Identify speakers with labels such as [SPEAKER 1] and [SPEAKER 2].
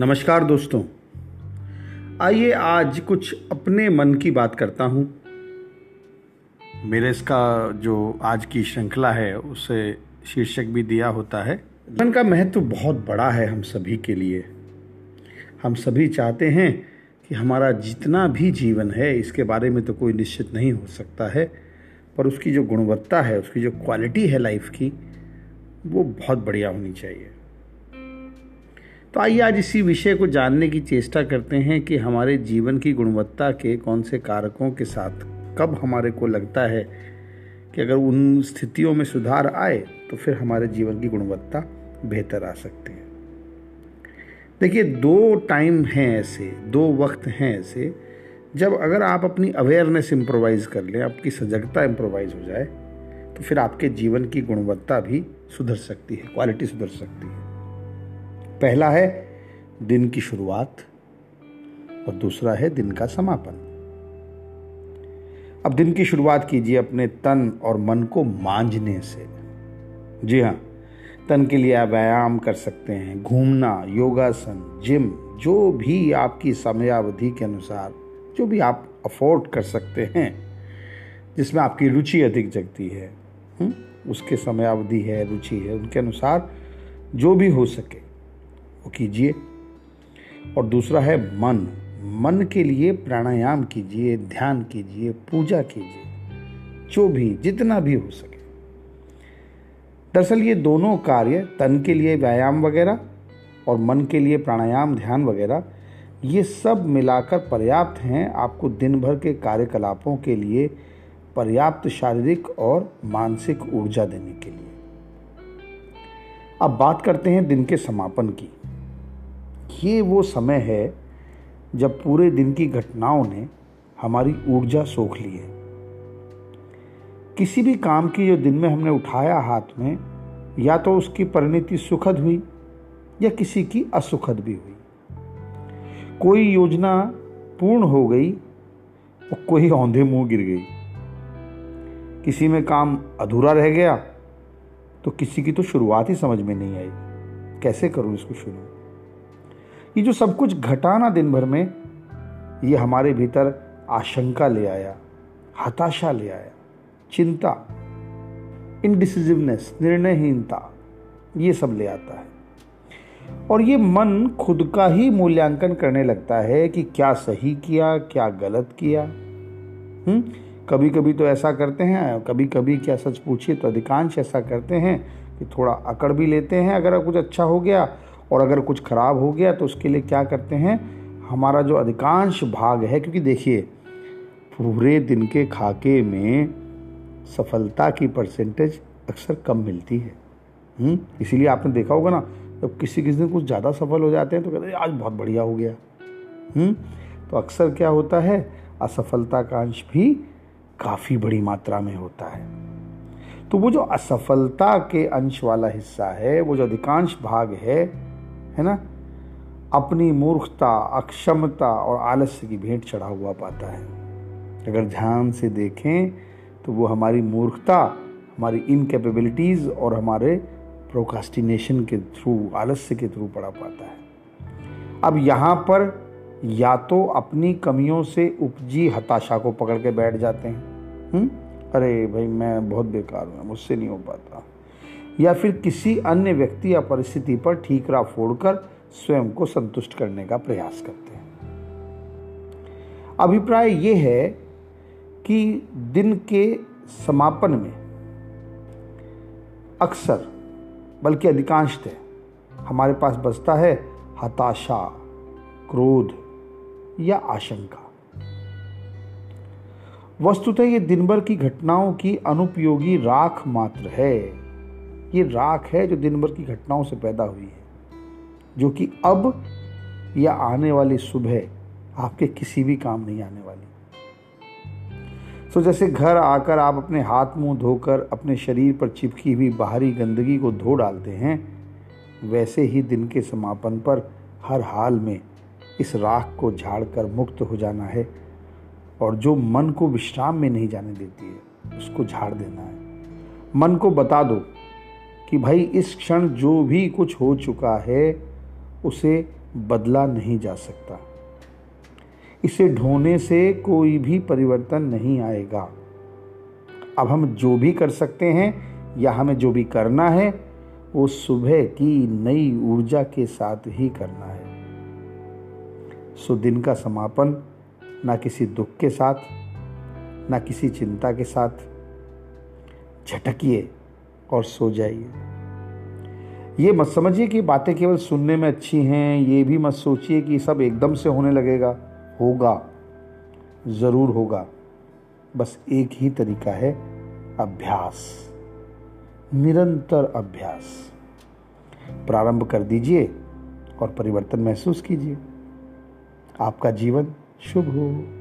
[SPEAKER 1] नमस्कार दोस्तों। आइए आज कुछ अपने मन की बात करता हूँ। मेरे इसका जो आज की श्रृंखला है उसे शीर्षक भी दिया होता है। मन का महत्व बहुत बड़ा है हम सभी के लिए। हम सभी चाहते हैं कि हमारा जितना भी जीवन है इसके बारे में तो कोई निश्चित नहीं हो सकता है पर उसकी जो गुणवत्ता है उसकी जो क्वालिटी है लाइफ की वो बहुत बढ़िया होनी चाहिए। तो आइए आज इसी विषय को जानने की चेष्टा करते हैं कि हमारे जीवन की गुणवत्ता के कौन से कारकों के साथ कब हमारे को लगता है कि अगर उन स्थितियों में सुधार आए तो फिर हमारे जीवन की गुणवत्ता बेहतर आ सकती है। देखिए, दो टाइम हैं ऐसे, दो वक्त हैं ऐसे, जब अगर आप अपनी अवेयरनेस इम्प्रोवाइज कर लें, आपकी सजगता इम्प्रोवाइज हो जाए तो फिर आपके जीवन की गुणवत्ता भी सुधर सकती है, क्वालिटी सुधर सकती है। पहला है दिन की शुरुआत और दूसरा है दिन का समापन अब दिन की शुरुआत कीजिए अपने तन और मन को मांझने से जी हाँ तन के लिए आप व्यायाम कर सकते हैं, घूमना, योगासन, जिम, जो भी आपकी समयावधि के अनुसार, जो भी आप अफोर्ड कर सकते हैं, जिसमें आपकी रुचि अधिक जगती है हुँ? उसके समयावधि है, रुचि है, उनके अनुसार जो भी हो सके वो कीजिए। और दूसरा है मन। मन के लिए प्राणायाम कीजिए, ध्यान कीजिए, पूजा कीजिए, जो भी, जितना भी हो सके। दरअसल ये दोनों कार्य, तन के लिए व्यायाम वगैरह और मन के लिए प्राणायाम, ध्यान वगैरह, ये सब मिलाकर पर्याप्त हैं आपको दिन भर के कार्यकलापों के लिए पर्याप्त शारीरिक और मानसिक ऊर्जा देने के लिए। अब बात करते हैं दिन के समापन की। ये वो समय है जब पूरे दिन की घटनाओं ने हमारी ऊर्जा सोख ली है। किसी भी काम की जो दिन में हमने उठाया हाथ में, या तो उसकी परिणति सुखद हुई, या किसी की असुखद भी हुई। कोई योजना पूर्ण हो गई, और कोई औंधे मुँह गिर गई। किसी में काम अधूरा रह गया तो किसी की तो शुरुआत ही समझ में नहीं आई कैसे करूँ इसको शुरू? ये जो सब कुछ घटाना दिन भर में, ये हमारे भीतर आशंका ले आया, हताशा ले आया, चिंता इनडिसिजिवनेस निर्णयहीनता, ये सब ले आता है। और ये मन खुद का ही मूल्यांकन करने लगता है कि क्या सही किया, क्या गलत किया। हम्म? कभी कभी तो ऐसा करते हैं कभी कभी क्या सच पूछिए तो अधिकांश ऐसा करते हैं कि थोड़ा अकड़ भी लेते हैं, अगर कुछ अच्छा हो गया और अगर कुछ ख़राब हो गया तो उसके लिए क्या करते हैं? हमारा जो अधिकांश भाग है क्योंकि देखिए पूरे दिन के खाके में सफलता की परसेंटेज अक्सर कम मिलती है। हम्म, इसीलिए आपने देखा होगा ना जब तो किसी किसी दिन कुछ ज़्यादा सफल हो जाते हैं तो कहते हैं आज बहुत बढ़िया हो गया। हम्म, तो अक्सर क्या होता है? असफलता का अंश भी काफ़ी बड़ी मात्रा में होता है। तो वो जो असफलता के अंश वाला हिस्सा है वो जो अधिकांश भाग है है ना अपनी मूर्खता, अक्षमता और आलस्य की भेंट चढ़ा हुआ पाता है अगर ध्यान से देखें तो वो हमारी मूर्खता, हमारी इनकेपेबिलिटीज़ और हमारे प्रोकास्टिनेशन के थ्रू आलस्य के थ्रू पड़ा पाता है अब यहाँ पर या तो अपनी कमियों से उपजी हताशा को पकड़ के बैठ जाते हैं हुँ? हम्म? अरे भाई, मैं बहुत बेकार हूँ, मुझसे नहीं हो पाता या फिर किसी अन्य व्यक्ति या परिस्थिति पर ठीकरा फोड़कर स्वयं को संतुष्ट करने का प्रयास करते हैं। अभिप्राय ये है कि दिन के समापन में अक्सर, बल्कि अधिकांशतः हमारे पास बचता है हताशा, क्रोध या आशंका। वस्तुतः ये दिन भर की घटनाओं की अनुपयोगी राख मात्र है। ये राख है जो दिन भर की घटनाओं से पैदा हुई है, जो कि अब या आने वाली सुबह आपके किसी भी काम नहीं आने वाली। तो जैसे घर आकर आप अपने हाथ मुँह धोकर अपने शरीर पर चिपकी हुई बाहरी गंदगी को धो डालते हैं, वैसे ही दिन के समापन पर हर हाल में इस राख को झाड़कर मुक्त हो जाना है और जो मन को विश्राम में नहीं जाने देती है, उसको झाड़ देना है। मन को बता दो कि भाई इस क्षण जो भी कुछ हो चुका है, उसे बदला नहीं जा सकता। इसे ढोने से कोई भी परिवर्तन नहीं आएगा। अब हम जो भी कर सकते हैं, या हमें जो भी करना है, वो सुबह की नई ऊर्जा के साथ ही करना है। सो दिन का समापन, ना किसी दुख के साथ, ना किसी चिंता के साथ। झटकिए। और सो जाइए। ये मत समझिए कि बातें केवल सुनने में अच्छी हैं, ये भी मत सोचिए कि सब एकदम से होने लगेगा। होगा। ज़रूर होगा। बस एक ही तरीका है, अभ्यास। निरंतर अभ्यास। प्रारंभ कर दीजिए और परिवर्तन महसूस कीजिए। आपका जीवन शुभ हो।